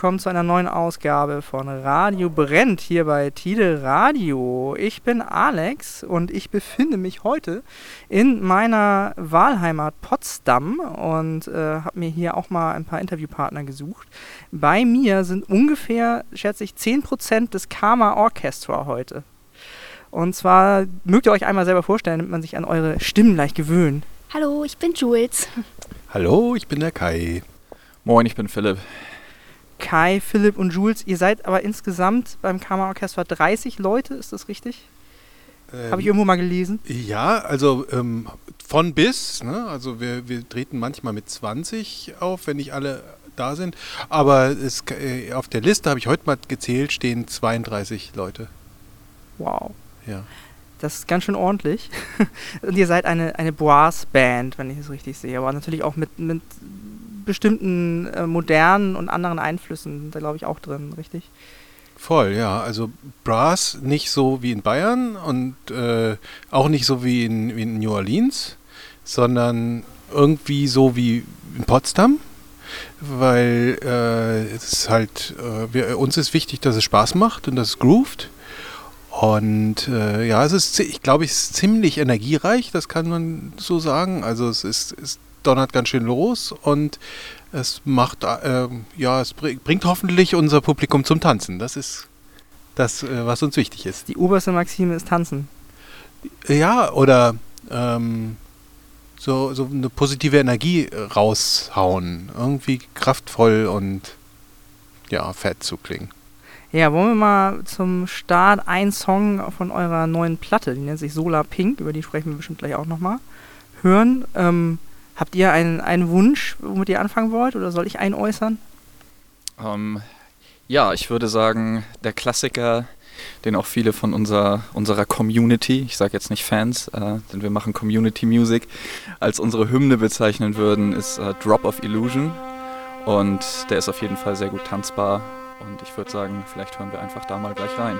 willkommen zu einer neuen Ausgabe von Radio Brennt hier bei Tide Radio. Ich bin Alex und ich befinde mich heute in meiner Wahlheimat Potsdam und äh, habe mir hier auch mal ein paar Interviewpartner gesucht. Bei mir sind ungefähr, schätze ich, 10% des Karma Orchestra heute. Und zwar mögt ihr euch einmal selber vorstellen, damit man sich an eure Stimmen gleich gewöhnt. Hallo, ich bin Jules. Hallo, ich bin der Kai. Moin, ich bin Philipp. Kai, Philipp und Jules. Ihr seid aber insgesamt beim Kammerorchester 30 Leute, ist das richtig? Ähm, Habe ich irgendwo mal gelesen? Ja, also ähm, von bis. Ne? Also wir, wir treten manchmal mit 20 auf, wenn nicht alle da sind. Aber es, äh, auf der Liste habe ich heute mal gezählt, stehen 32 Leute. Wow. Ja. Das ist ganz schön ordentlich. und ihr seid eine, eine Brass-Band, wenn ich es richtig sehe. Aber natürlich auch mit, mit bestimmten äh, modernen und anderen Einflüssen da glaube ich auch drin, richtig? Voll, ja. Also Brass nicht so wie in Bayern und äh, auch nicht so wie in, wie in New Orleans, sondern irgendwie so wie in Potsdam, weil äh, es ist halt, äh, wir, uns ist wichtig, dass es Spaß macht und dass es groovt. Und äh, ja, es ist, ich glaube, es ist ziemlich energiereich, das kann man so sagen. Also es ist, ist donnert ganz schön los und es macht, äh, ja, es bringt hoffentlich unser Publikum zum Tanzen. Das ist das, äh, was uns wichtig ist. Die oberste Maxime ist Tanzen. Ja, oder ähm, so, so eine positive Energie raushauen. Irgendwie kraftvoll und ja, fett zu klingen. Ja, wollen wir mal zum Start einen Song von eurer neuen Platte, die nennt sich Solar Pink, über die sprechen wir bestimmt gleich auch nochmal, hören. Ähm, Habt ihr einen, einen Wunsch, womit ihr anfangen wollt, oder soll ich einen äußern? Ähm, ja, ich würde sagen, der Klassiker, den auch viele von unserer, unserer Community, ich sage jetzt nicht Fans, äh, denn wir machen Community Music, als unsere Hymne bezeichnen würden, ist äh, Drop of Illusion. Und der ist auf jeden Fall sehr gut tanzbar. Und ich würde sagen, vielleicht hören wir einfach da mal gleich rein.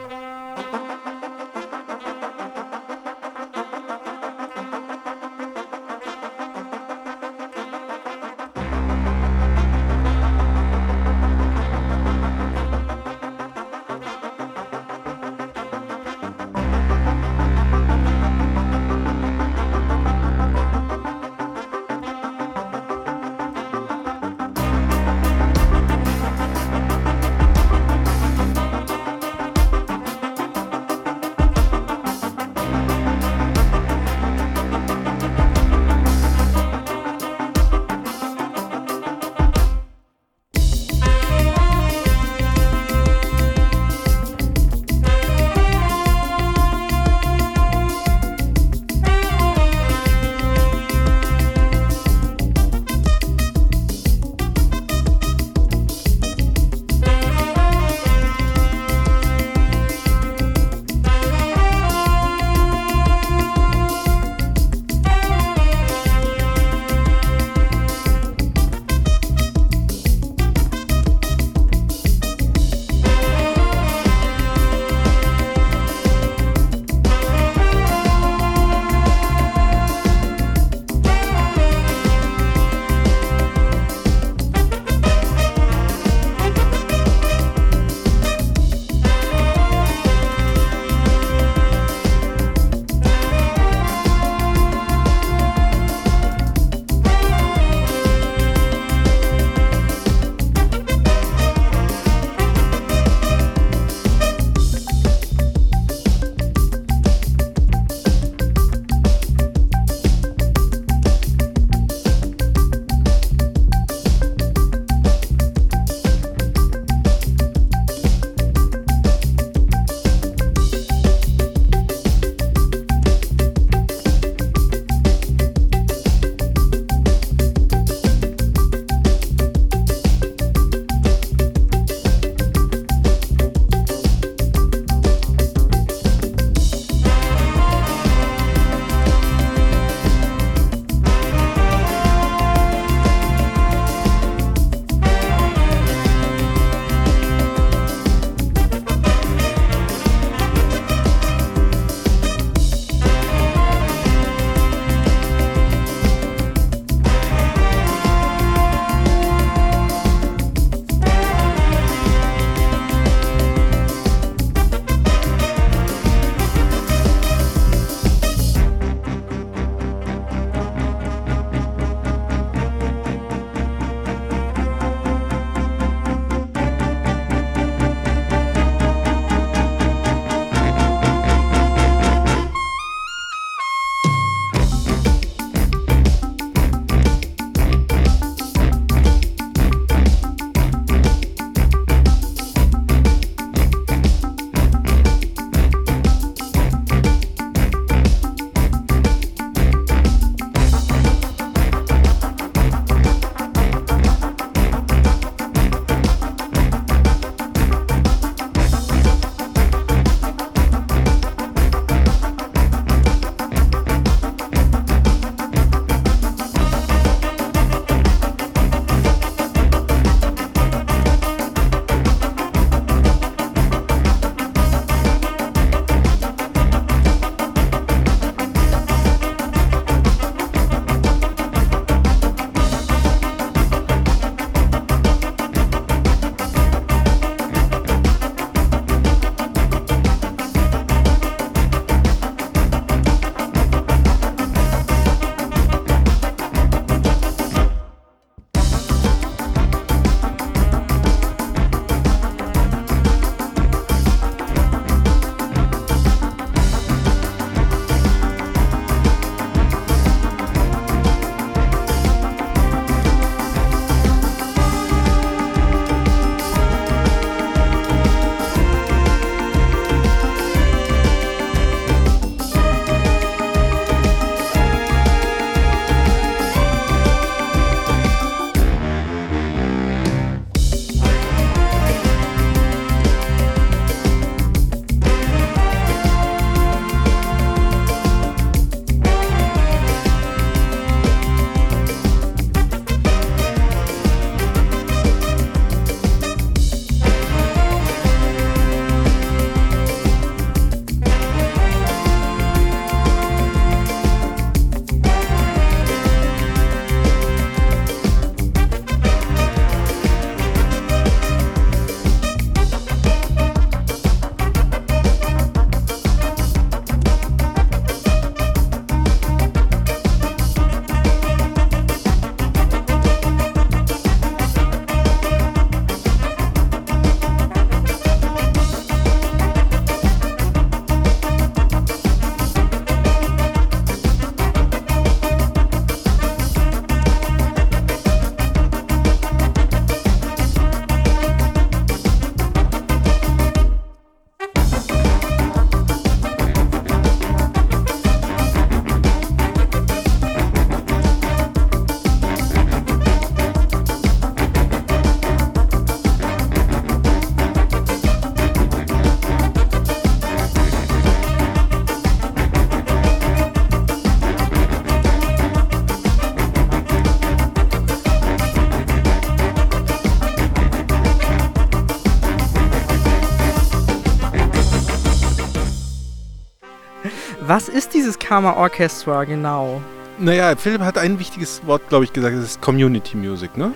Was ist dieses Karma Orchestra genau? Naja, Philipp hat ein wichtiges Wort, glaube ich, gesagt, das ist Community Music, ne?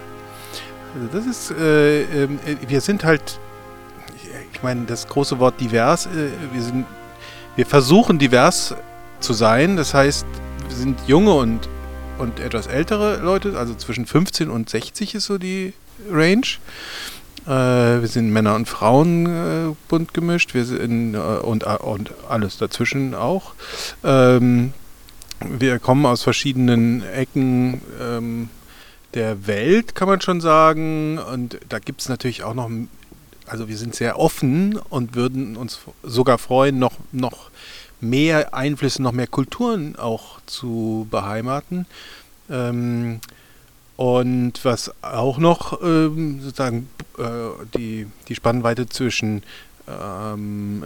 Also das ist, äh, äh, wir sind halt, ich meine, das große Wort divers, äh, wir sind, wir versuchen divers zu sein, das heißt, wir sind junge und, und etwas ältere Leute, also zwischen 15 und 60 ist so die Range. Äh, wir sind Männer und Frauen äh, bunt gemischt, wir sind, äh, und, und alles dazwischen auch. Ähm, wir kommen aus verschiedenen Ecken ähm, der Welt, kann man schon sagen. Und da gibt es natürlich auch noch, also wir sind sehr offen und würden uns sogar freuen, noch, noch mehr Einflüsse, noch mehr Kulturen auch zu beheimaten. Ähm, und was auch noch ähm, sozusagen äh, die, die Spannweite zwischen ähm,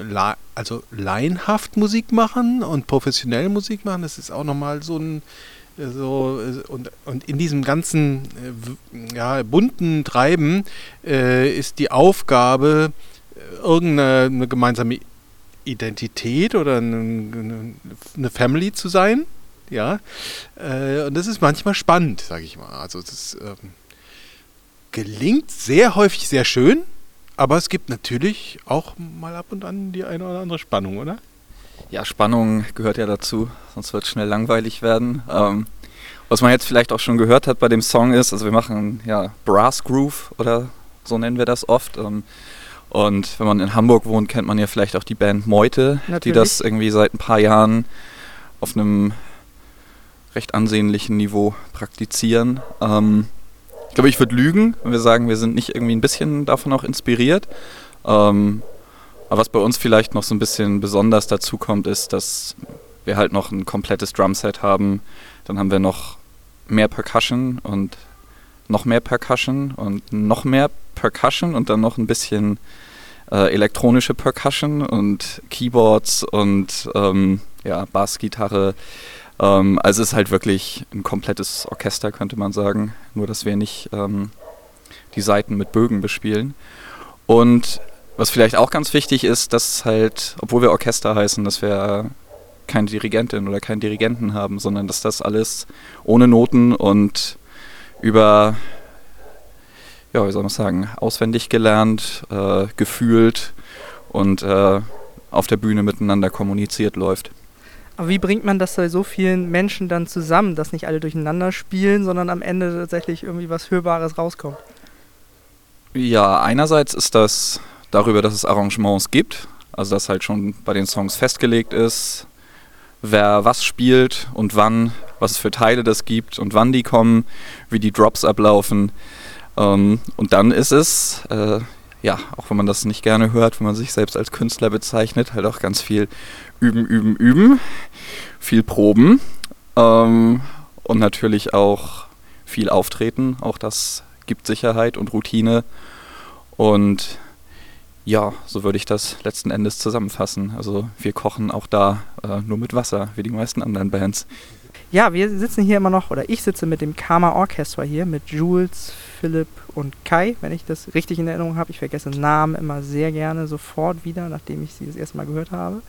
also laienhaft Musik machen und professionell Musik machen, das ist auch nochmal so ein so und, und in diesem ganzen äh, ja, bunten Treiben äh, ist die Aufgabe, irgendeine gemeinsame Identität oder eine, eine Family zu sein. Ja, äh, und das ist manchmal spannend, sage ich mal. Also das ähm, gelingt sehr häufig sehr schön, aber es gibt natürlich auch mal ab und an die eine oder andere Spannung, oder? Ja, Spannung gehört ja dazu, sonst wird es schnell langweilig werden. Ähm, was man jetzt vielleicht auch schon gehört hat bei dem Song ist, also wir machen ja Brass Groove oder so nennen wir das oft. Ähm, und wenn man in Hamburg wohnt, kennt man ja vielleicht auch die Band Meute, Natürlich. die das irgendwie seit ein paar Jahren auf einem recht ansehnlichen Niveau praktizieren. Ähm, glaube, ich würde lügen, wenn wir sagen, wir sind nicht irgendwie ein bisschen davon auch inspiriert. Ähm, aber was bei uns vielleicht noch so ein bisschen besonders dazu kommt, ist, dass wir halt noch ein komplettes Drumset haben. Dann haben wir noch mehr Percussion und noch mehr Percussion und noch mehr Percussion und dann noch ein bisschen äh, elektronische Percussion und Keyboards und ähm, ja, Bassgitarre. Ähm, also es ist halt wirklich ein komplettes Orchester, könnte man sagen. Nur, dass wir nicht ähm, die Seiten mit Bögen bespielen. Und was vielleicht auch ganz wichtig ist, dass halt, obwohl wir Orchester heißen, dass wir keine Dirigentin oder keinen Dirigenten haben, sondern dass das alles ohne Noten und über, ja, wie soll man sagen, auswendig gelernt, äh, gefühlt und äh, auf der Bühne miteinander kommuniziert läuft. Aber wie bringt man das bei so vielen Menschen dann zusammen, dass nicht alle durcheinander spielen, sondern am Ende tatsächlich irgendwie was Hörbares rauskommt? Ja, einerseits ist das darüber, dass es Arrangements gibt, also dass halt schon bei den Songs festgelegt ist, wer was spielt und wann, was es für Teile das gibt und wann die kommen, wie die Drops ablaufen. Ähm, und dann ist es, äh, ja, auch wenn man das nicht gerne hört, wenn man sich selbst als Künstler bezeichnet, halt auch ganz viel üben, üben, üben, viel proben ähm, und natürlich auch viel auftreten. Auch das gibt Sicherheit und Routine. Und ja, so würde ich das letzten Endes zusammenfassen. Also wir kochen auch da äh, nur mit Wasser, wie die meisten anderen Bands. Ja, wir sitzen hier immer noch, oder ich sitze mit dem Karma Orchestra hier, mit Jules, Philipp und Kai, wenn ich das richtig in Erinnerung habe. Ich vergesse Namen immer sehr gerne sofort wieder, nachdem ich sie das erste Mal gehört habe.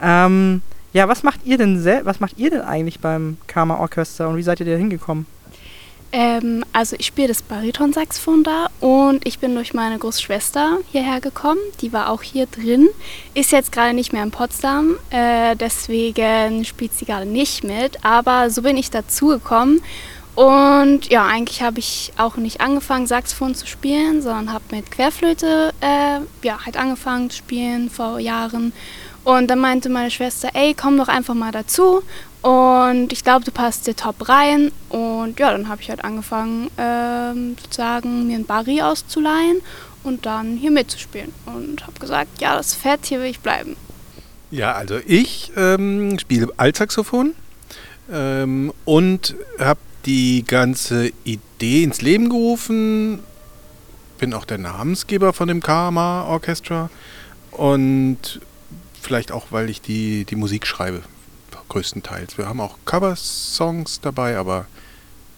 Ähm, ja, was macht ihr denn was macht ihr denn eigentlich beim Karma Orchestra und wie seid ihr da hingekommen? Ähm, also ich spiele das Baritonsaxophon da und ich bin durch meine Großschwester hierher gekommen. Die war auch hier drin, ist jetzt gerade nicht mehr in Potsdam, äh, deswegen spielt sie gerade nicht mit. Aber so bin ich dazugekommen und ja, eigentlich habe ich auch nicht angefangen, Saxophon zu spielen, sondern habe mit Querflöte äh, ja, halt angefangen zu spielen vor Jahren. Und dann meinte meine Schwester, ey, komm doch einfach mal dazu. Und ich glaube, du passt dir top rein. Und ja, dann habe ich halt angefangen, ähm, sozusagen mir ein Barry auszuleihen und dann hier mitzuspielen. Und habe gesagt, ja, das fett, hier will ich bleiben. Ja, also ich ähm, spiele Altsaxophon ähm, und habe die ganze Idee ins Leben gerufen. Bin auch der Namensgeber von dem Karma Orchestra und vielleicht auch, weil ich die, die Musik schreibe, größtenteils. Wir haben auch Cover-Songs dabei, aber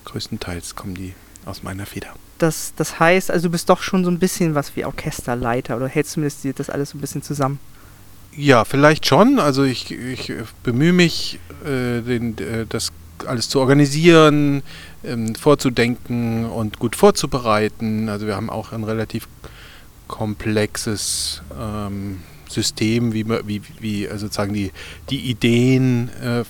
größtenteils kommen die aus meiner Feder. Das, das heißt, also du bist doch schon so ein bisschen was wie Orchesterleiter oder hältst zumindest das alles so ein bisschen zusammen? Ja, vielleicht schon. Also ich, ich bemühe mich, äh, den, äh, das alles zu organisieren, ähm, vorzudenken und gut vorzubereiten. Also wir haben auch ein relativ komplexes ähm, System, wie, wie, wie also sozusagen die, die Ideen, äh,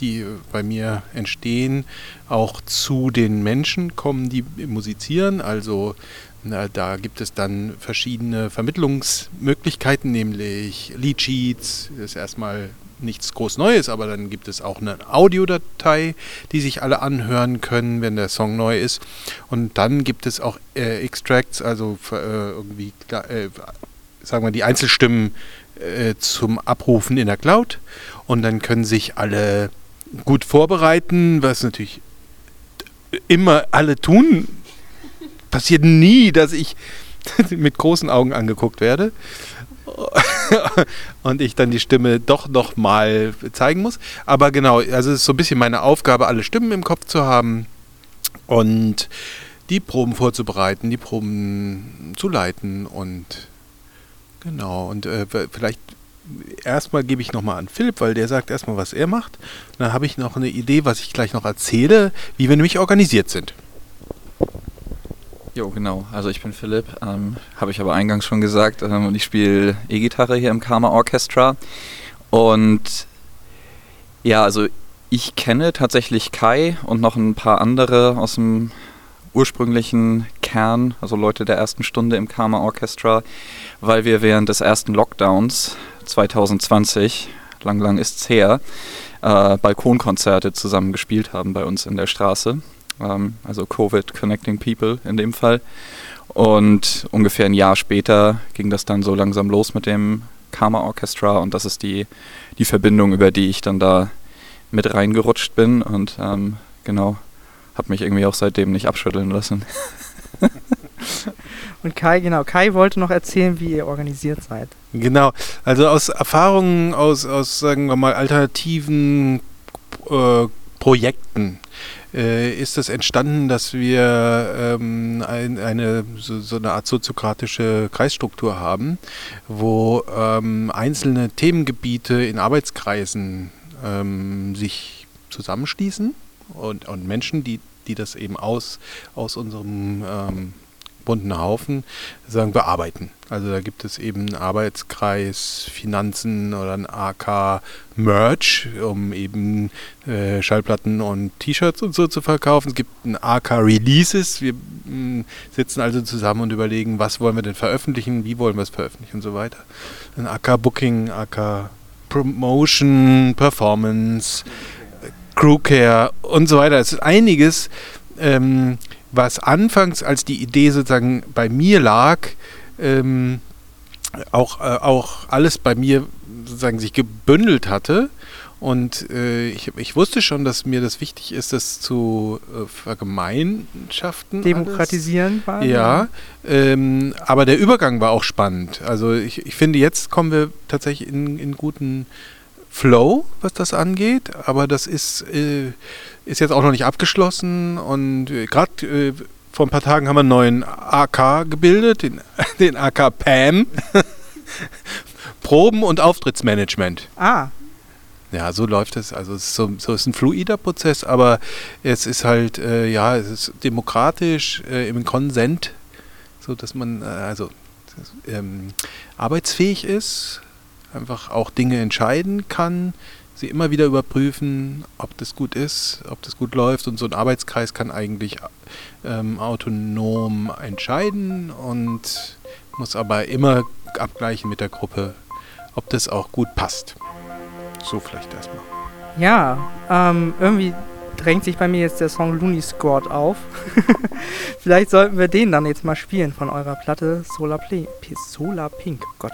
die bei mir entstehen, auch zu den Menschen kommen, die musizieren. Also na, da gibt es dann verschiedene Vermittlungsmöglichkeiten, nämlich Leadsheets, das ist erstmal nichts groß Neues, aber dann gibt es auch eine Audiodatei, die sich alle anhören können, wenn der Song neu ist. Und dann gibt es auch äh, Extracts, also äh, irgendwie, äh, sagen wir, die Einzelstimmen äh, zum Abrufen in der Cloud. Und dann können sich alle gut vorbereiten, was natürlich immer alle tun. Passiert nie, dass ich mit großen Augen angeguckt werde. und ich dann die Stimme doch noch mal zeigen muss. Aber genau, also es ist so ein bisschen meine Aufgabe, alle Stimmen im Kopf zu haben und die Proben vorzubereiten, die Proben zu leiten und genau. Und äh, vielleicht erstmal gebe ich nochmal an Philipp, weil der sagt erstmal, was er macht. Dann habe ich noch eine Idee, was ich gleich noch erzähle, wie wir nämlich organisiert sind. Jo, genau. Also ich bin Philipp, ähm, habe ich aber eingangs schon gesagt ähm, und ich spiele E-Gitarre hier im Karma Orchestra. Und ja, also ich kenne tatsächlich Kai und noch ein paar andere aus dem ursprünglichen Kern, also Leute der ersten Stunde im Karma Orchestra, weil wir während des ersten Lockdowns 2020, lang, lang ist's her, äh, Balkonkonzerte zusammen gespielt haben bei uns in der Straße ähm, also Covid Connecting People in dem Fall. Und ungefähr ein Jahr später ging das dann so langsam los mit dem Karma Orchestra und das ist die, die Verbindung, über die ich dann da mit reingerutscht bin und ähm, genau, habe mich irgendwie auch seitdem nicht abschütteln lassen. und Kai, genau, Kai wollte noch erzählen, wie ihr organisiert seid. Genau, also aus Erfahrungen, aus, aus sagen wir mal, alternativen äh, Projekten äh, ist es entstanden, dass wir ähm, ein, eine so, so, eine Art soziokratische Kreisstruktur haben, wo ähm, einzelne Themengebiete in Arbeitskreisen ähm, sich zusammenschließen und, und Menschen, die, die das eben aus, aus unserem ähm, bunten Haufen sagen, bearbeiten. Also da gibt es eben einen Arbeitskreis Finanzen oder ein AK Merch, um eben äh, Schallplatten und T-Shirts und so zu verkaufen. Es gibt ein AK Releases. Wir mh, mm, sitzen also zusammen und überlegen, was wollen wir denn veröffentlichen, wie wollen wir es veröffentlichen und so weiter. Ein AK Booking, AK Promotion, Performance, Crewcare und so weiter. Es ist einiges. Ähm, was anfangs als die Idee sozusagen bei mir lag, ähm, auch, äh, auch alles bei mir sozusagen sich gebündelt hatte. Und äh, ich, ich wusste schon, dass mir das wichtig ist, das zu äh, vergemeinschaften. Demokratisieren war. Ja, ähm, aber der Übergang war auch spannend. Also ich, ich finde, jetzt kommen wir tatsächlich in, in guten Flow, was das angeht, aber das ist, äh, ist jetzt auch noch nicht abgeschlossen und äh, gerade äh, vor ein paar Tagen haben wir einen neuen AK gebildet, den, den AK PAM. Proben- und Auftrittsmanagement. Ah. Ja, so läuft es. Also es ist so, so ist ein fluider Prozess, aber es ist halt, äh, ja, es ist demokratisch, äh, im Konsent, so dass man äh, also ähm, arbeitsfähig ist, einfach auch Dinge entscheiden kann, sie immer wieder überprüfen, ob das gut ist, ob das gut läuft. Und so ein Arbeitskreis kann eigentlich ähm, autonom entscheiden und muss aber immer abgleichen mit der Gruppe, ob das auch gut passt. So vielleicht erstmal. Ja, ähm, irgendwie drängt sich bei mir jetzt der Song Looney Squad auf. vielleicht sollten wir den dann jetzt mal spielen von eurer Platte Solar, Play Solar Pink. Oh Gott.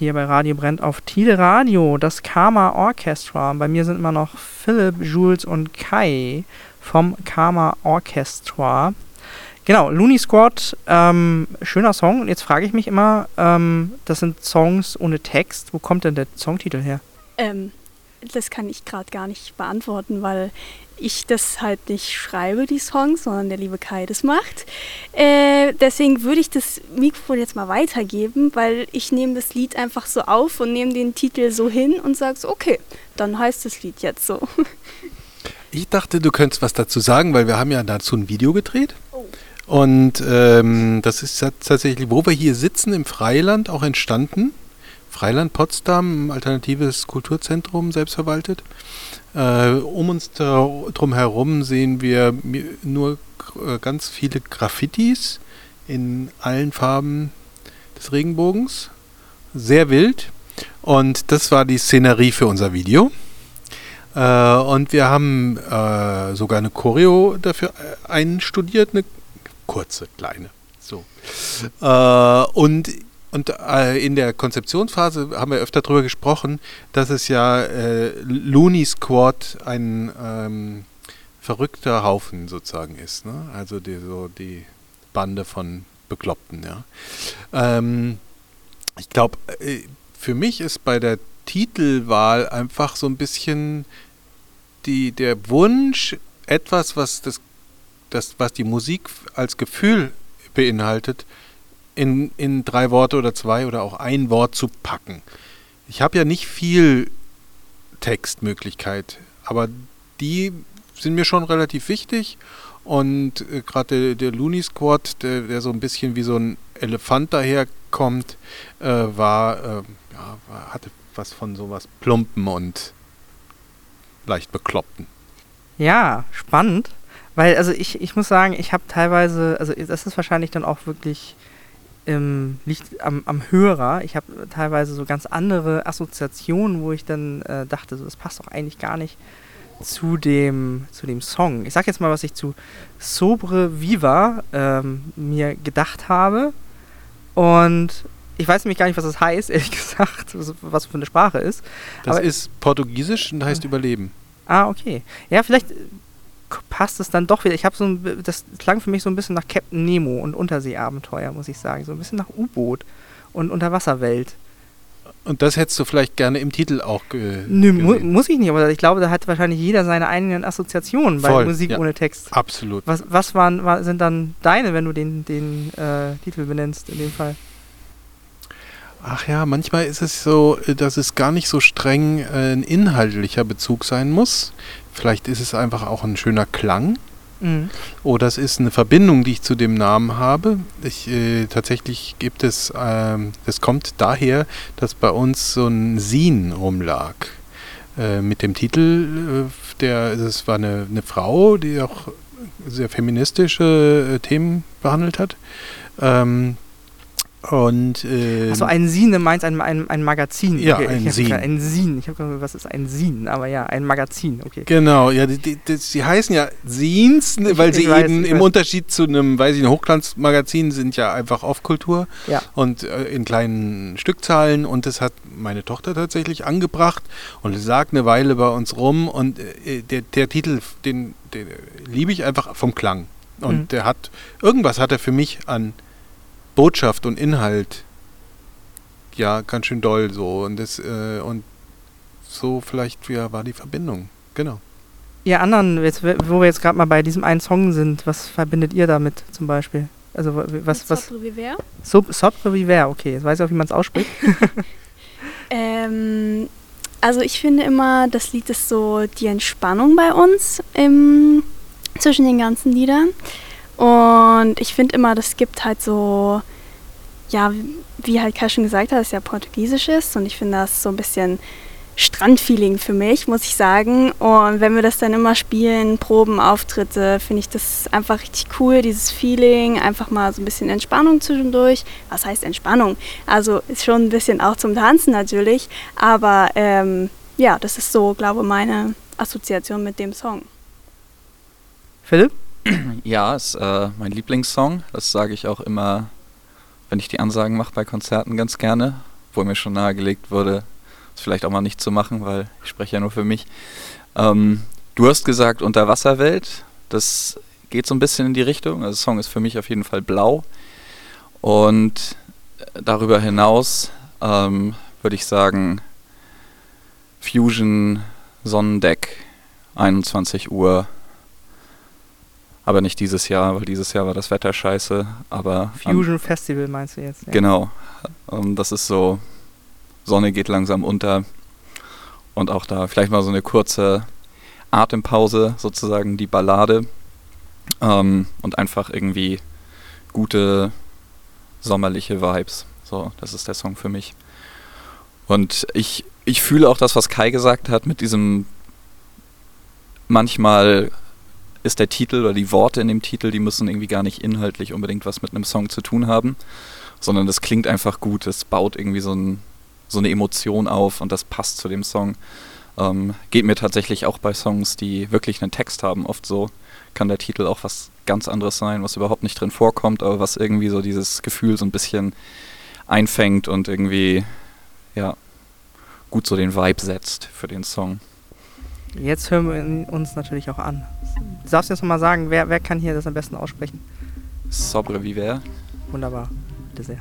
Hier bei Radio Brennt auf Tide Radio, das Karma Orchestra. Bei mir sind immer noch Philipp, Jules und Kai vom Karma Orchestra. Genau, Looney Squad, ähm, schöner Song. Und jetzt frage ich mich immer, ähm, das sind Songs ohne Text. Wo kommt denn der Songtitel her? Ähm, das kann ich gerade gar nicht beantworten, weil ich das halt nicht schreibe, die Songs, sondern der liebe Kai das macht. Äh, deswegen würde ich das Mikrofon jetzt mal weitergeben, weil ich nehme das Lied einfach so auf und nehme den Titel so hin und sage so, okay, dann heißt das Lied jetzt so. Ich dachte, du könntest was dazu sagen, weil wir haben ja dazu ein Video gedreht. Oh. Und ähm, das ist tatsächlich, wo wir hier sitzen im Freiland, auch entstanden. Freiland Potsdam, alternatives Kulturzentrum, selbstverwaltet. Äh, um uns drum herum sehen wir nur äh, ganz viele Graffitis in allen Farben des Regenbogens. Sehr wild. Und das war die Szenerie für unser Video. Äh, und wir haben äh, sogar eine Choreo dafür äh, einstudiert, eine kurze, kleine. So. Äh, und und äh, in der Konzeptionsphase haben wir öfter darüber gesprochen, dass es ja äh, Looney Squad ein ähm, verrückter Haufen sozusagen ist. Ne? Also die, so die Bande von Bekloppten. Ja? Ähm, ich glaube, äh, für mich ist bei der Titelwahl einfach so ein bisschen die, der Wunsch, etwas, was, das, das, was die Musik als Gefühl beinhaltet, in, in drei Worte oder zwei oder auch ein Wort zu packen. Ich habe ja nicht viel Textmöglichkeit, aber die sind mir schon relativ wichtig. Und äh, gerade der, der Looney Squad, der, der, so ein bisschen wie so ein Elefant daherkommt, äh, war, äh, ja, hatte was von sowas Plumpen und leicht Bekloppten. Ja, spannend. Weil, also ich, ich muss sagen, ich habe teilweise, also das ist wahrscheinlich dann auch wirklich ähm, liegt am, am Hörer. Ich habe teilweise so ganz andere Assoziationen, wo ich dann äh, dachte, so, das passt doch eigentlich gar nicht zu dem, zu dem Song. Ich sag jetzt mal, was ich zu Sobre Viva ähm, mir gedacht habe. Und ich weiß nämlich gar nicht, was das heißt, ehrlich gesagt, was, was für eine Sprache ist. Das Aber ist Portugiesisch und heißt Überleben. Ah, okay. Ja, vielleicht passt es dann doch wieder. Ich habe so ein, das klang für mich so ein bisschen nach Captain Nemo und Unterseeabenteuer, muss ich sagen. So ein bisschen nach U-Boot und Unterwasserwelt. Und das hättest du vielleicht gerne im Titel auch ge Nö, mu muss ich nicht, aber ich glaube, da hat wahrscheinlich jeder seine eigenen Assoziationen bei Voll, Musik ja. ohne Text. Absolut. Was, was waren, war, sind dann deine, wenn du den, den äh, Titel benennst in dem Fall? Ach ja, manchmal ist es so, äh, dass es gar nicht so streng äh, ein inhaltlicher Bezug sein muss. Vielleicht ist es einfach auch ein schöner Klang. Mhm. Oder es ist eine Verbindung, die ich zu dem Namen habe. Ich, äh, tatsächlich gibt es, ähm, das kommt daher, dass bei uns so ein Sin rumlag. Äh, mit dem Titel, äh, der, das war eine, eine Frau, die auch sehr feministische äh, Themen behandelt hat. Ähm, und, äh, Achso, ein Sin, du meinst ein, ein, ein Magazin. Ja, okay, ein Sin. Ein Sin. Ich habe gedacht, was ist ein Sin? Aber ja, ein Magazin, okay. Genau, ja, die, die, die, sie heißen ja Sins, weil ich, sie ich weiß, eben im. Unterschied zu einem, weiß ich, ein Hochglanzmagazin sind ja einfach Off-Kultur ja. und äh, in kleinen Stückzahlen und das hat meine Tochter tatsächlich angebracht und lag eine Weile bei uns rum und äh, der, der Titel, den, den liebe ich einfach vom Klang. Und mhm. der hat, irgendwas hat er für mich an Botschaft und Inhalt ja ganz schön doll so. Und das äh, und so vielleicht ja, war die Verbindung. Genau. Ihr anderen jetzt, wo wir jetzt gerade mal bei diesem einen Song sind was verbindet ihr damit zum Beispiel? Also was was Sobre Viver Sub, Sobre Viver okay jetzt weiß ich auch wie man es ausspricht. Ähm, also ich finde immer das Lied ist so die Entspannung bei uns im, zwischen den ganzen Liedern und ich finde immer, das gibt halt so, ja, wie halt Kai schon gesagt hat, dass ja Portugiesisch ist. Und ich finde das so ein bisschen Strandfeeling für mich, muss ich sagen. Und wenn wir das dann immer spielen, Proben, Auftritte, finde ich das einfach richtig cool, dieses Feeling, einfach mal so ein bisschen Entspannung zwischendurch. Was heißt Entspannung? Also ist schon ein bisschen auch zum Tanzen natürlich, aber ähm, ja, das ist so, glaube ich, meine Assoziation mit dem Song. Philipp? Ja, ist äh, mein Lieblingssong. Das sage ich auch immer, wenn ich die Ansagen mache bei Konzerten ganz gerne. wo mir schon nahegelegt wurde, es vielleicht auch mal nicht zu machen, weil ich spreche ja nur für mich. Ähm, du hast gesagt Unterwasserwelt, das geht so ein bisschen in die Richtung. Also der Song ist für mich auf jeden Fall blau. Und darüber hinaus ähm, würde ich sagen Fusion Sonnendeck, 21 Uhr. Aber nicht dieses Jahr, weil dieses Jahr war das Wetter scheiße. Aber Fusion Festival meinst du jetzt? Ja. Genau. Ähm, das ist so, Sonne geht langsam unter. Und auch da vielleicht mal so eine kurze Atempause, sozusagen die Ballade. Ähm, und einfach irgendwie gute sommerliche Vibes. So, das ist der Song für mich. Und ich, ich fühle auch das, was Kai gesagt hat, mit diesem manchmal ist der Titel oder die Worte in dem Titel, die müssen irgendwie gar nicht inhaltlich unbedingt was mit einem Song zu tun haben, sondern das klingt einfach gut, es baut irgendwie so, ein, so eine Emotion auf und das passt zu dem Song. Ähm, geht mir tatsächlich auch bei Songs, die wirklich einen Text haben, oft so. Kann der Titel auch was ganz anderes sein, was überhaupt nicht drin vorkommt, aber was irgendwie so dieses Gefühl so ein bisschen einfängt und irgendwie, ja, gut so den Vibe setzt für den Song. Jetzt hören wir uns natürlich auch an. Du darfst jetzt nochmal sagen, wer, wer kann hier das am besten aussprechen? Sobre Viver. Wunderbar, bitte sehr.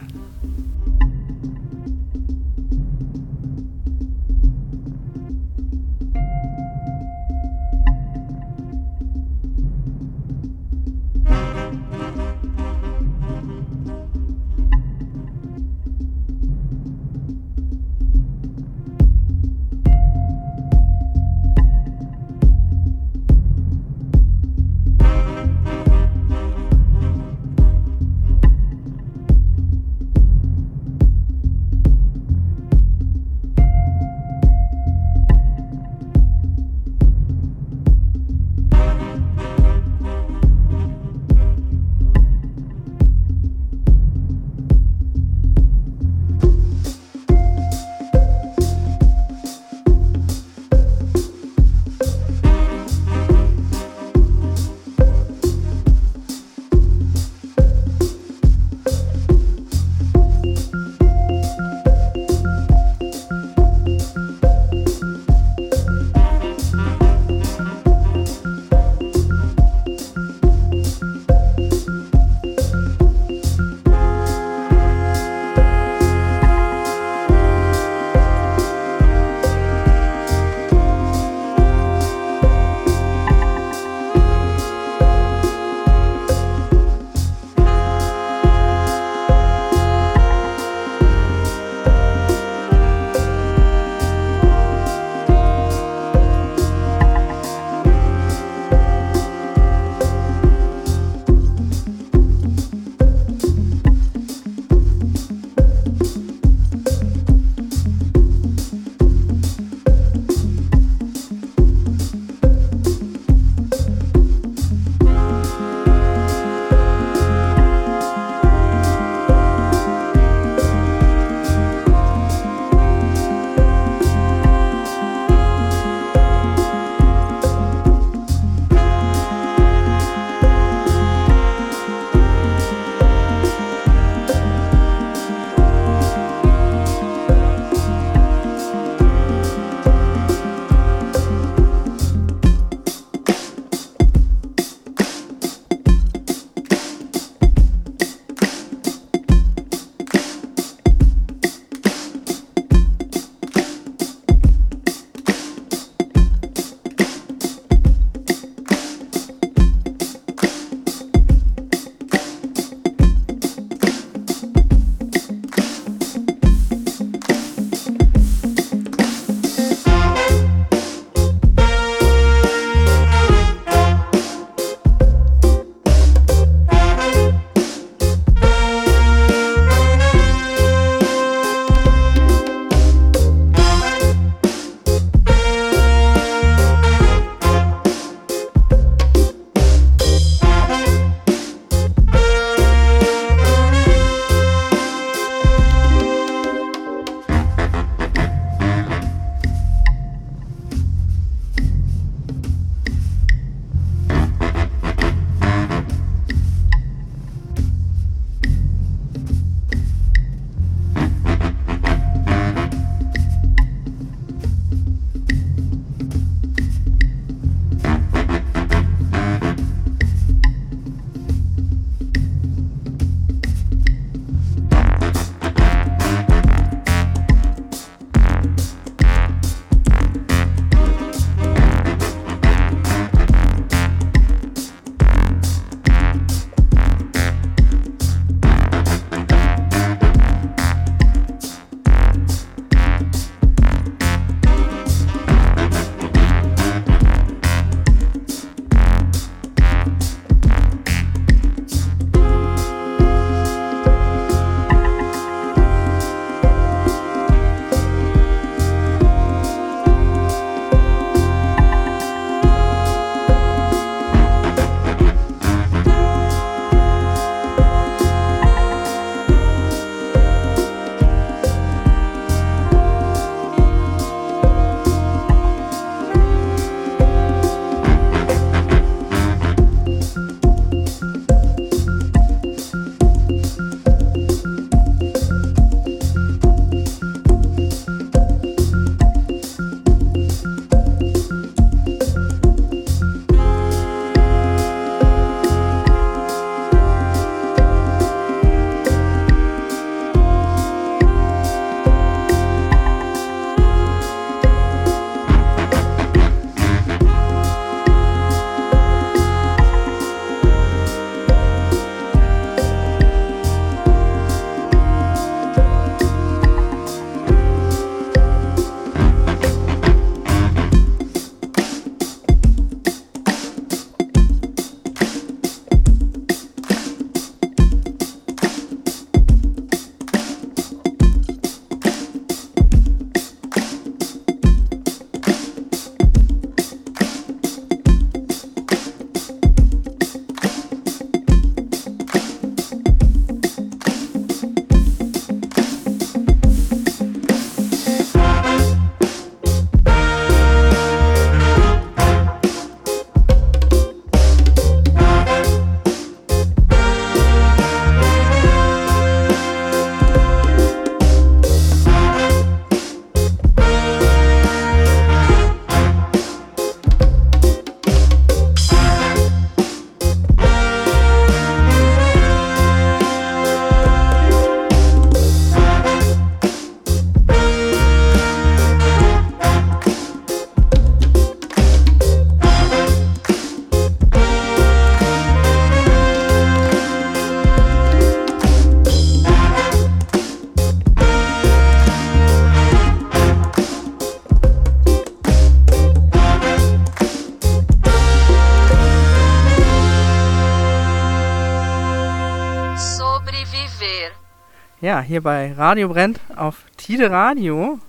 Ja, hier bei Radio Brennt auf Tide Radio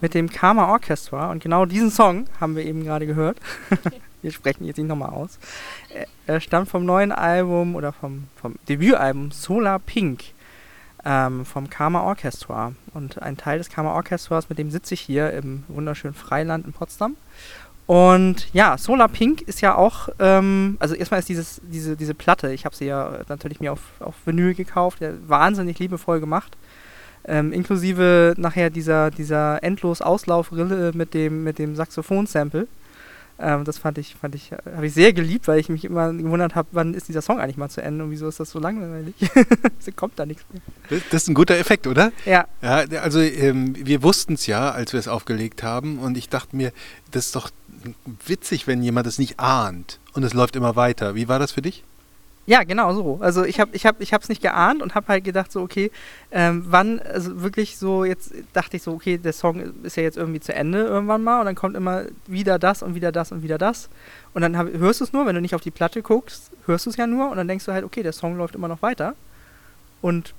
mit dem Karma Orchestra. Und genau diesen Song haben wir eben gerade gehört. wir sprechen jetzt nicht nochmal aus. Er stammt vom neuen Album oder vom, vom Debütalbum Solar Pink ähm, vom Karma Orchestra. Und ein Teil des Karma Orchestras, mit dem sitze ich hier im wunderschönen Freiland in Potsdam. Und ja, Solar Pink ist ja auch, ähm, also erstmal ist dieses, diese, diese Platte, ich habe sie ja natürlich mir auf, auf Vinyl gekauft, ja, wahnsinnig liebevoll gemacht. Ähm, inklusive nachher dieser, dieser endlos Auslaufrille mit dem, mit dem Saxophon-Sample. Ähm, das fand ich, fand ich, habe ich sehr geliebt, weil ich mich immer gewundert habe, wann ist dieser Song eigentlich mal zu Ende und wieso ist das so langweilig? Kommt da nichts mehr. Das, das, ist ein guter Effekt, oder? Ja. Ja, also ähm, wir wussten es ja, als wir es aufgelegt haben und ich dachte mir, das ist doch witzig, wenn jemand es nicht ahnt und es läuft immer weiter. Wie war das für dich? Ja, genau so. Also ich habe ich hab, ich nicht geahnt und habe halt gedacht so, okay, ähm, wann, also wirklich so, jetzt dachte ich so, okay, der Song ist ja jetzt irgendwie zu Ende irgendwann mal und dann kommt immer wieder das und wieder das und wieder das. Und dann hab, hörst du es nur, wenn du nicht auf die Platte guckst, hörst du es ja nur und dann denkst du halt, okay, der Song läuft immer noch weiter. Und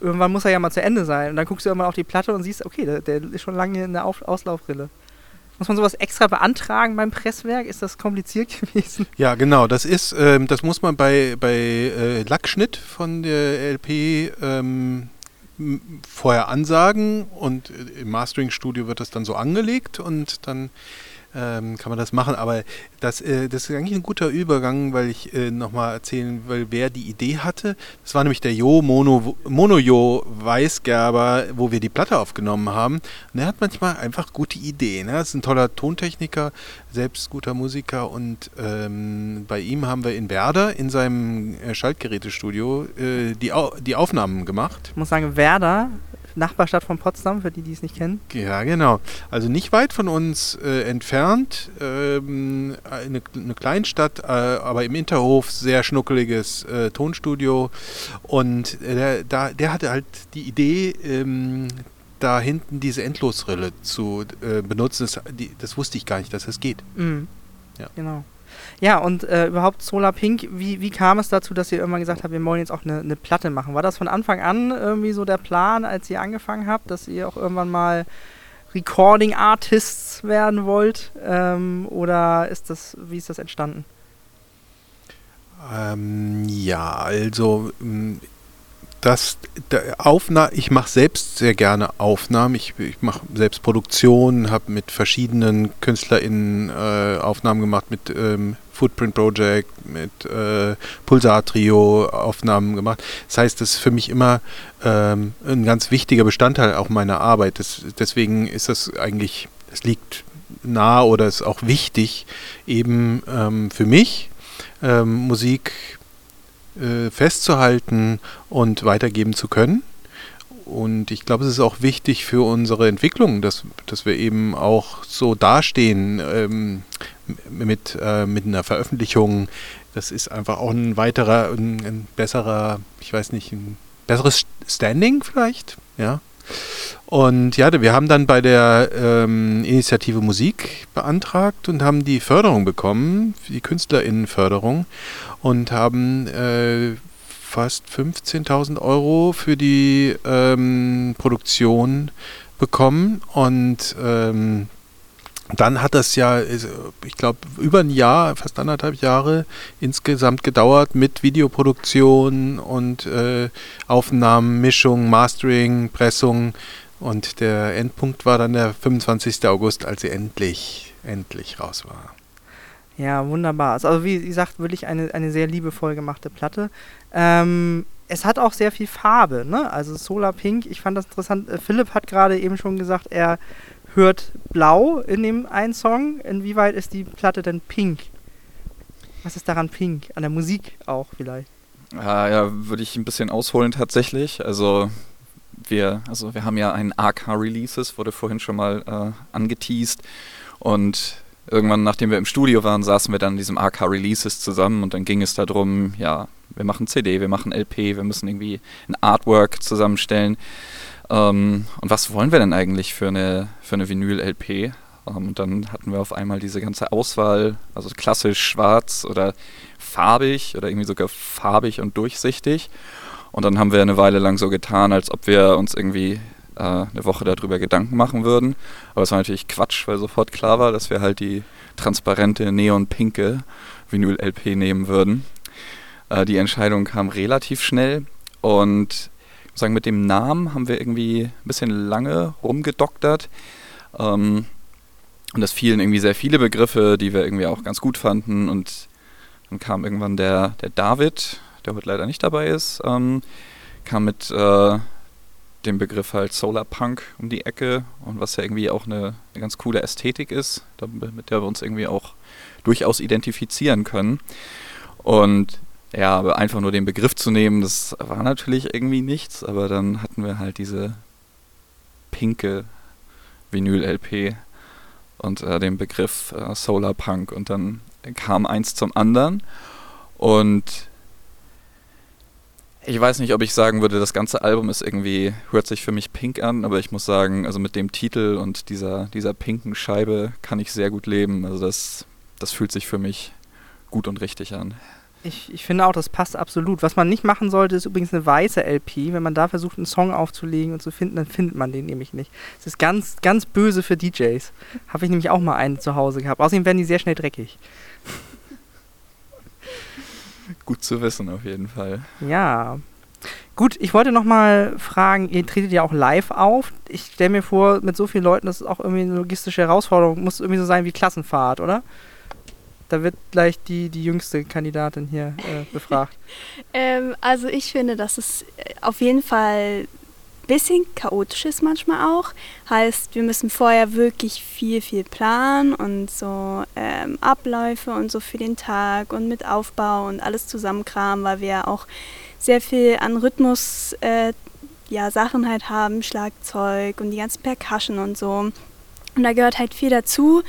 irgendwann muss er ja mal zu Ende sein. Und dann guckst du immer auf die Platte und siehst, okay, der, der ist schon lange in der auf Auslaufrille. Muss man sowas extra beantragen beim Presswerk? Ist das kompliziert gewesen? Ja, genau. Das ist, ähm, das muss man bei, bei äh, Lackschnitt von der LP ähm, vorher ansagen und äh, im Mastering-Studio wird das dann so angelegt und dann ähm, kann man das machen. Aber das, äh, das ist eigentlich ein guter Übergang, weil ich äh, nochmal erzählen will, wer die Idee hatte. Das war nämlich der Jo Mono, Mono Jo Weißgerber, wo wir die Platte aufgenommen haben. Und er hat manchmal einfach gute Ideen. Ne? Er ist ein toller Tontechniker, selbst guter Musiker und ähm, bei ihm haben wir in Werder in seinem äh, Schaltgerätestudio äh, die, Au die Aufnahmen gemacht. Ich muss sagen, Werder Nachbarstadt von Potsdam, für die, die es nicht kennen. Ja, genau. Also nicht weit von uns äh, entfernt. Ähm, eine, eine Kleinstadt, äh, aber im Hinterhof sehr schnuckeliges äh, Tonstudio. Und der, da, der hatte halt die Idee, ähm, da hinten diese Endlosrille zu äh, benutzen. Das, die, das, wusste ich gar nicht, dass das geht. Mhm. Ja. Genau. Ja, und äh, überhaupt Solar Pink, wie, wie kam es dazu, dass ihr irgendwann gesagt habt, wir wollen jetzt auch eine, eine Platte machen? War das von Anfang an irgendwie so der Plan, als ihr angefangen habt, dass ihr auch irgendwann mal Recording Artists werden wollt? Ähm, oder ist das, wie ist das entstanden? Ähm, ja, also das Aufnahme, ich mache selbst sehr gerne Aufnahmen. Ich, ich mache selbst Produktionen, habe mit verschiedenen KünstlerInnen äh, Aufnahmen gemacht, mit ähm, Footprint Project, mit äh, Pulsar Trio Aufnahmen gemacht. Das heißt, das ist für mich immer ähm, ein ganz wichtiger Bestandteil auch meiner Arbeit. Das, deswegen ist das eigentlich, es liegt nah oder ist auch wichtig, eben ähm, für mich ähm, Musik äh, festzuhalten und weitergeben zu können. Und ich glaube, es ist auch wichtig für unsere Entwicklung, dass, dass wir eben auch so dastehen ähm, mit, äh, mit einer Veröffentlichung. Das ist einfach auch ein weiterer, ein, ein besserer, ich weiß nicht, ein besseres Standing vielleicht, ja. Und ja, wir haben dann bei der ähm, Initiative Musik beantragt und haben die Förderung bekommen, die KünstlerInnenförderung und haben äh, fast 15.000 Euro für die ähm, Produktion bekommen und ähm, dann hat das ja, ich glaube, über ein Jahr, fast anderthalb Jahre insgesamt gedauert mit Videoproduktion und äh, Aufnahmen, Mischung, Mastering, Pressung. Und der Endpunkt war dann der 25. August, als sie endlich, endlich raus war. Ja, wunderbar. Also wie gesagt, wirklich eine, eine sehr liebevoll gemachte Platte. Ähm, es hat auch sehr viel Farbe, ne? Also Solar Pink, ich fand das interessant. Äh, Philipp hat gerade eben schon gesagt, er hört blau in dem einen Song. Inwieweit ist die Platte denn pink? Was ist daran pink? An der Musik auch vielleicht? Ah, ja, würde ich ein bisschen ausholen tatsächlich. Also wir, also wir haben ja ein AK-Releases, wurde vorhin schon mal äh, angeteased. Und irgendwann, nachdem wir im Studio waren, saßen wir dann in diesem AK Releases zusammen und dann ging es darum, ja, wir machen CD, wir machen LP, wir müssen irgendwie ein Artwork zusammenstellen. Ähm, und was wollen wir denn eigentlich für eine, für eine Vinyl-LP? Ähm, und dann hatten wir auf einmal diese ganze Auswahl, also klassisch schwarz oder farbig oder irgendwie sogar farbig und durchsichtig. Und dann haben wir eine Weile lang so getan, als ob wir uns irgendwie äh, eine Woche darüber Gedanken machen würden. Aber es war natürlich Quatsch, weil sofort klar war, dass wir halt die transparente, neon-pinke Vinyl-LP nehmen würden. Äh, die Entscheidung kam relativ schnell und ich muss sagen, mit dem Namen haben wir irgendwie ein bisschen lange rumgedoktert. Ähm, und es fielen irgendwie sehr viele Begriffe, die wir irgendwie auch ganz gut fanden. Und dann kam irgendwann der, der David, der heute leider nicht dabei ist, ähm, kam mit äh, dem Begriff halt Solarpunk um die Ecke und was ja irgendwie auch eine, eine ganz coole Ästhetik ist, mit der wir uns irgendwie auch durchaus identifizieren können. Und ja, aber einfach nur den Begriff zu nehmen, das war natürlich irgendwie nichts, aber dann hatten wir halt diese pinke Vinyl-LP und äh, den Begriff äh, Solarpunk und dann kam eins zum anderen und ich weiß nicht, ob ich sagen würde, das ganze Album ist irgendwie, hört sich für mich pink an, aber ich muss sagen, also mit dem Titel und dieser, dieser pinken Scheibe kann ich sehr gut leben. Also das, das fühlt sich für mich gut und richtig an. Ich, ich finde auch, das passt absolut. Was man nicht machen sollte, ist übrigens eine weiße LP. Wenn man da versucht, einen Song aufzulegen und zu finden, dann findet man den nämlich nicht. Das ist ganz, ganz böse für DJs. Habe ich nämlich auch mal einen zu Hause gehabt. Außerdem werden die sehr schnell dreckig. Gut zu wissen, auf jeden Fall. Ja. Gut, ich wollte noch mal fragen, ihr tretet ja auch live auf. Ich stelle mir vor, mit so vielen Leuten, das ist auch irgendwie eine logistische Herausforderung. Muss irgendwie so sein wie Klassenfahrt, oder? Da wird gleich die, die jüngste Kandidatin hier äh, befragt. ähm, also ich finde, dass es äh, auf jeden Fall ein bisschen chaotisch ist manchmal auch. Heißt, wir müssen vorher wirklich viel, viel planen und so ähm, Abläufe und so für den Tag und mit Aufbau und alles zusammenkramen, weil wir ja auch sehr viel an Rhythmus äh, ja, Sachen halt haben, Schlagzeug und die ganzen Percussion und so. Und da gehört halt viel dazu.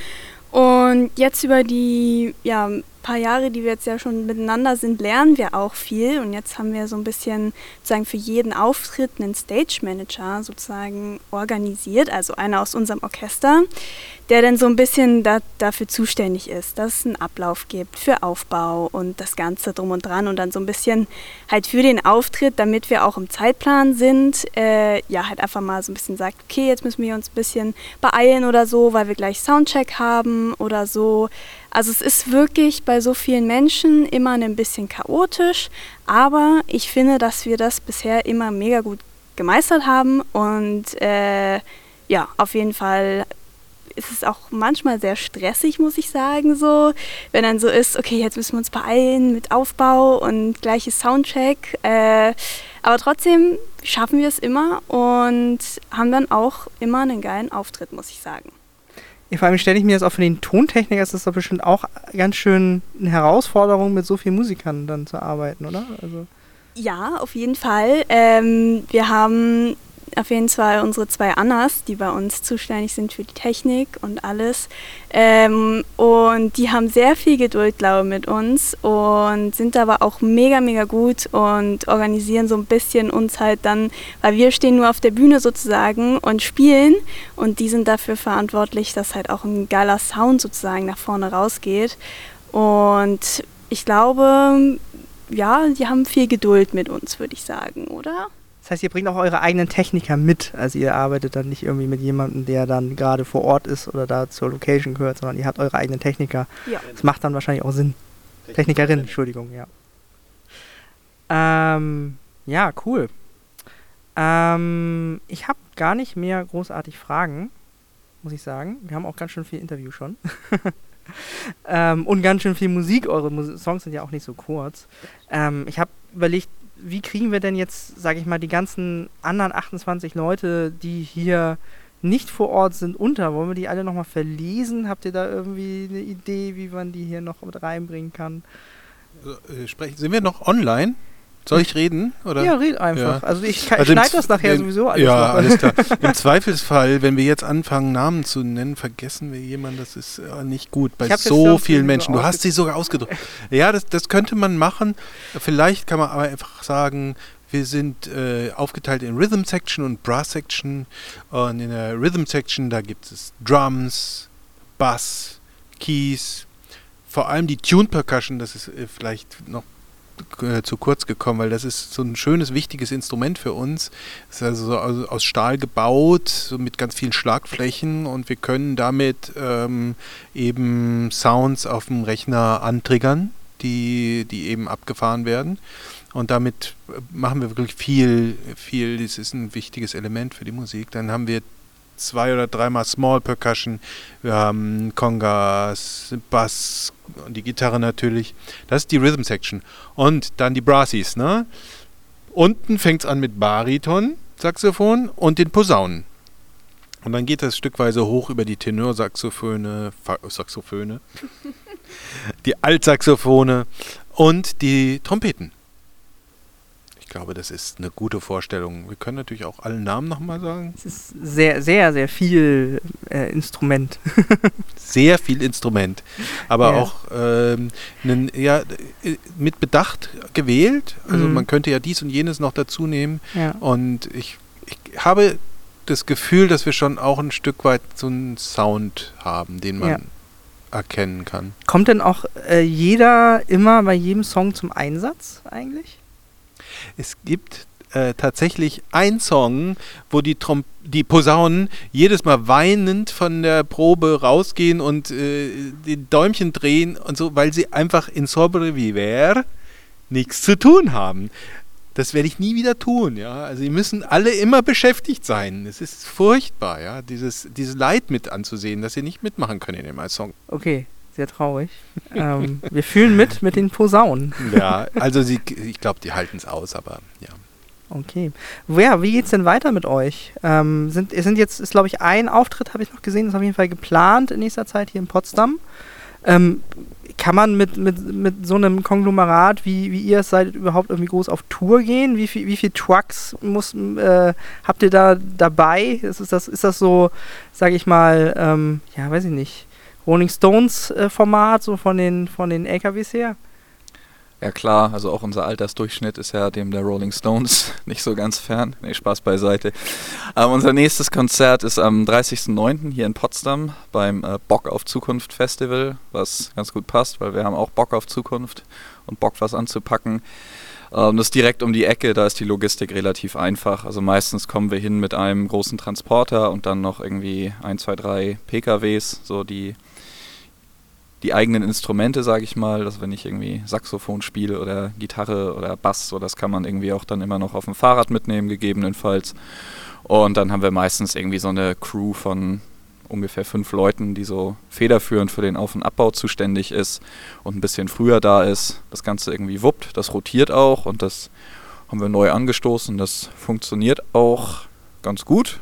Und jetzt über die ja, paar Jahre, die wir jetzt ja schon miteinander sind, lernen wir auch viel. Und jetzt haben wir so ein bisschen sozusagen für jeden Auftritt einen Stage Manager sozusagen organisiert, also einer aus unserem Orchester, der dann so ein bisschen da, dafür zuständig ist, dass es einen Ablauf gibt für Aufbau und das Ganze drum und dran und dann so ein bisschen halt für den Auftritt, damit wir auch im Zeitplan sind, äh, ja, halt einfach mal so ein bisschen sagt, okay, jetzt müssen wir uns ein bisschen beeilen oder so, weil wir gleich Soundcheck haben oder so. Also es ist wirklich bei so vielen Menschen immer ein bisschen chaotisch, aber ich finde, dass wir das bisher immer mega gut gemeistert haben und äh, ja, auf jeden Fall ist es auch manchmal sehr stressig, muss ich sagen, so. Wenn dann so ist, okay, jetzt müssen wir uns beeilen mit Aufbau und gleiches Soundcheck. Äh, aber trotzdem schaffen wir es immer und haben dann auch immer einen geilen Auftritt, muss ich sagen. Vor allem stelle ich mir das auch für den Tontechniker, ist das doch bestimmt auch ganz schön eine Herausforderung, mit so vielen Musikern dann zu arbeiten, oder? Also ja, auf jeden Fall. Ähm, wir haben auf jeden Fall unsere zwei Annas, die bei uns zuständig sind für die Technik und alles. Ähm, und die haben sehr viel Geduld, glaube ich, mit uns und sind aber auch mega, mega gut und organisieren so ein bisschen uns halt dann, weil wir stehen nur auf der Bühne sozusagen und spielen und die sind dafür verantwortlich, dass halt auch ein geiler Sound sozusagen nach vorne rausgeht. Und ich glaube, ja, die haben viel Geduld mit uns, würde ich sagen, oder? Das heißt, ihr bringt auch eure eigenen Techniker mit. Also ihr arbeitet dann nicht irgendwie mit jemandem, der dann gerade vor Ort ist oder da zur Location gehört, sondern ihr habt eure eigenen Techniker. Ja. Das macht dann wahrscheinlich auch Sinn. Technikerin, Entschuldigung, ja. Ähm, ja, cool. Ähm, ich habe gar nicht mehr großartig Fragen, muss ich sagen. Wir haben auch ganz schön viel Interview schon. ähm, und ganz schön viel Musik. Eure Mus Songs sind ja auch nicht so kurz. Ähm, ich habe überlegt, wie kriegen wir denn jetzt, sage ich mal, die ganzen anderen 28 Leute, die hier nicht vor Ort sind, unter? Wollen wir die alle nochmal verlesen? Habt ihr da irgendwie eine Idee, wie man die hier noch mit reinbringen kann? Äh, sprechen, sind wir noch online? Soll ich reden? Oder? Ja, red einfach. Ja. Also ich also schneide das nachher sowieso alles. Ja, alles klar. Im Zweifelsfall, wenn wir jetzt anfangen, Namen zu nennen, vergessen wir jemanden. Das ist äh, nicht gut bei so vielen Menschen. Du hast sie sogar ausgedrückt. Ja, das, das könnte man machen. Vielleicht kann man aber einfach sagen, wir sind äh, aufgeteilt in Rhythm Section und Brass Section. Und in der Rhythm Section, da gibt es Drums, Bass, Keys, vor allem die Tune Percussion, das ist äh, vielleicht noch äh, zu kurz gekommen, weil das ist so ein schönes, wichtiges Instrument für uns. Es ist also so aus, aus Stahl gebaut, so mit ganz vielen Schlagflächen und wir können damit ähm, eben Sounds auf dem Rechner antriggern, die, die eben abgefahren werden. Und damit äh, machen wir wirklich viel, viel, das ist ein wichtiges Element für die Musik. Dann haben wir zwei oder dreimal Small Percussion, wir haben Congas, Bass und die Gitarre natürlich. Das ist die Rhythm Section. Und dann die Brassies, ne? Unten fängt es an mit Bariton, Saxophon und den Posaunen. Und dann geht das stückweise hoch über die Tenorsaxophone, Saxophone, die Altsaxophone und die Trompeten glaube, das ist eine gute Vorstellung. Wir können natürlich auch alle Namen nochmal sagen. Es ist sehr, sehr, sehr viel äh, Instrument. sehr viel Instrument. Aber ja. auch ähm, einen, ja, mit Bedacht gewählt. Also mhm. man könnte ja dies und jenes noch dazu nehmen. Ja. Und ich, ich habe das Gefühl, dass wir schon auch ein Stück weit so einen Sound haben, den man ja. erkennen kann. Kommt denn auch äh, jeder immer bei jedem Song zum Einsatz eigentlich? Es gibt äh, tatsächlich einen Song, wo die, Trom die Posaunen jedes Mal weinend von der Probe rausgehen und äh, die Däumchen drehen und so, weil sie einfach in Sobre Viver nichts zu tun haben. Das werde ich nie wieder tun, ja. Also, die müssen alle immer beschäftigt sein. Es ist furchtbar, ja, dieses, dieses Leid mit anzusehen, dass sie nicht mitmachen können in dem Song. Okay, sehr traurig. ähm, wir fühlen mit mit den Posaunen. ja, also sie, ich glaube, die halten es aus, aber ja. Okay. Ja, wie geht's denn weiter mit euch? Ähm, sind, sind jetzt, ist glaube ich ein Auftritt, habe ich noch gesehen, ist auf jeden Fall geplant in nächster Zeit hier in Potsdam. Ähm, kann man mit, mit, mit so einem Konglomerat, wie, wie ihr es seid, überhaupt irgendwie groß auf Tour gehen? Wie viel, wie viel Trucks muss, äh, habt ihr da dabei? Ist das, ist das so, sage ich mal, ähm, ja, weiß ich nicht, Rolling Stones äh, Format, so von den, von den LKWs her? Ja klar, also auch unser Altersdurchschnitt ist ja dem der Rolling Stones nicht so ganz fern. Nee, Spaß beiseite. Ähm, unser nächstes Konzert ist am 30.09. hier in Potsdam beim äh, Bock auf Zukunft Festival, was ganz gut passt, weil wir haben auch Bock auf Zukunft und Bock was anzupacken. Ähm, das ist direkt um die Ecke, da ist die Logistik relativ einfach. Also meistens kommen wir hin mit einem großen Transporter und dann noch irgendwie ein, zwei, drei PKWs, so die die eigenen Instrumente, sage ich mal, dass wenn ich irgendwie Saxophon spiele oder Gitarre oder Bass, so das kann man irgendwie auch dann immer noch auf dem Fahrrad mitnehmen, gegebenenfalls. Und dann haben wir meistens irgendwie so eine Crew von ungefähr fünf Leuten, die so federführend für den Auf- und Abbau zuständig ist und ein bisschen früher da ist. Das Ganze irgendwie wuppt, das rotiert auch und das haben wir neu angestoßen. Das funktioniert auch ganz gut.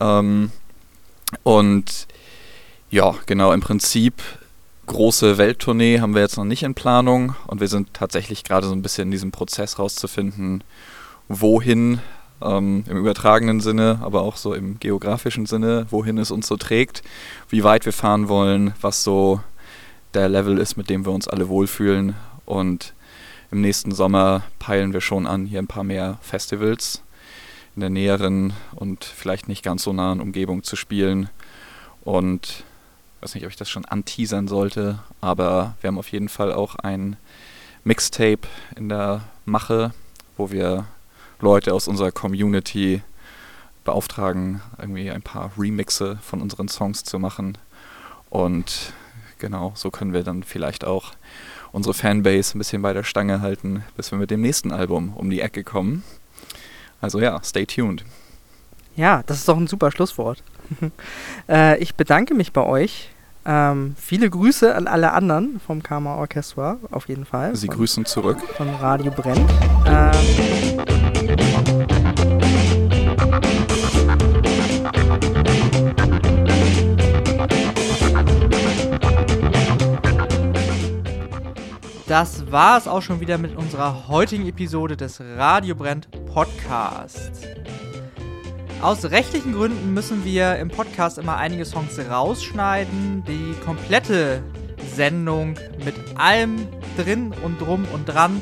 Ähm, und ja, genau, im Prinzip große Welttournee haben wir jetzt noch nicht in Planung und wir sind tatsächlich gerade so ein bisschen in diesem Prozess rauszufinden, wohin ähm, im übertragenen Sinne, aber auch so im geografischen Sinne, wohin es uns so trägt, wie weit wir fahren wollen, was so der Level ist, mit dem wir uns alle wohlfühlen. Und im nächsten Sommer peilen wir schon an, hier ein paar mehr Festivals in der näheren und vielleicht nicht ganz so nahen Umgebung zu spielen. Und weiß nicht, ob ich das schon anteasern sollte, aber wir haben auf jeden Fall auch ein Mixtape in der Mache, wo wir Leute aus unserer Community beauftragen, irgendwie ein paar Remixe von unseren Songs zu machen. Und genau, so können wir dann vielleicht auch unsere Fanbase ein bisschen bei der Stange halten, bis wir mit dem nächsten Album um die Ecke kommen. Also ja, stay tuned. Ja, das ist doch ein super Schlusswort. äh, ich bedanke mich bei euch ähm, viele Grüße an alle anderen vom Karma Orchestra, auf jeden Fall. Sie von, grüßen zurück. Von Radio Brennt. Ähm, Das war es auch schon wieder mit unserer heutigen Episode des Radio Brennt Podcasts. Aus rechtlichen Gründen müssen wir im Podcast immer einige Songs rausschneiden. Die komplette Sendung mit allem drin und drum und dran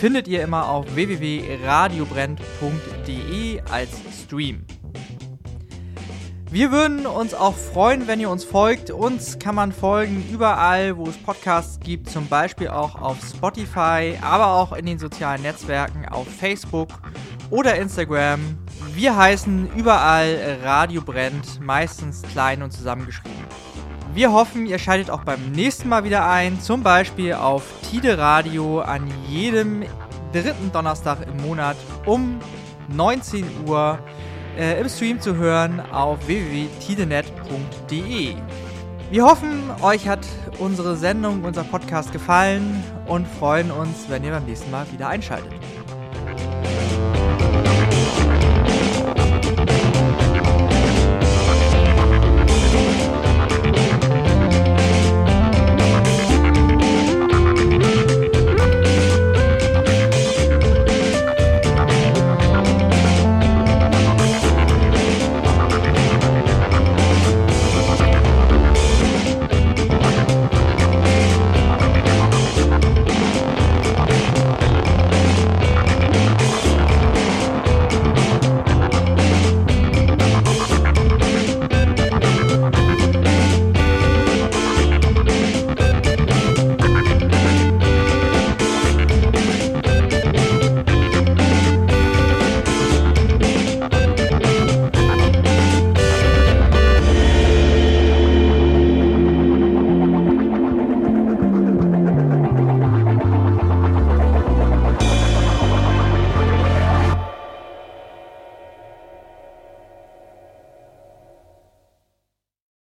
findet ihr immer auf www.radiobrennt.de als Stream. Wir würden uns auch freuen, wenn ihr uns folgt. Uns kann man folgen überall, wo es Podcasts gibt, zum Beispiel auch auf Spotify, aber auch in den sozialen Netzwerken auf Facebook oder Instagram. Wir heißen überall Radio Brennt, meistens klein und zusammengeschrieben. Wir hoffen, ihr schaltet auch beim nächsten Mal wieder ein, zum Beispiel auf Tide Radio an jedem dritten Donnerstag im Monat um 19 Uhr äh, im Stream zu hören auf www.tidenet.de. Wir hoffen, euch hat unsere Sendung, unser Podcast gefallen und freuen uns, wenn ihr beim nächsten Mal wieder einschaltet.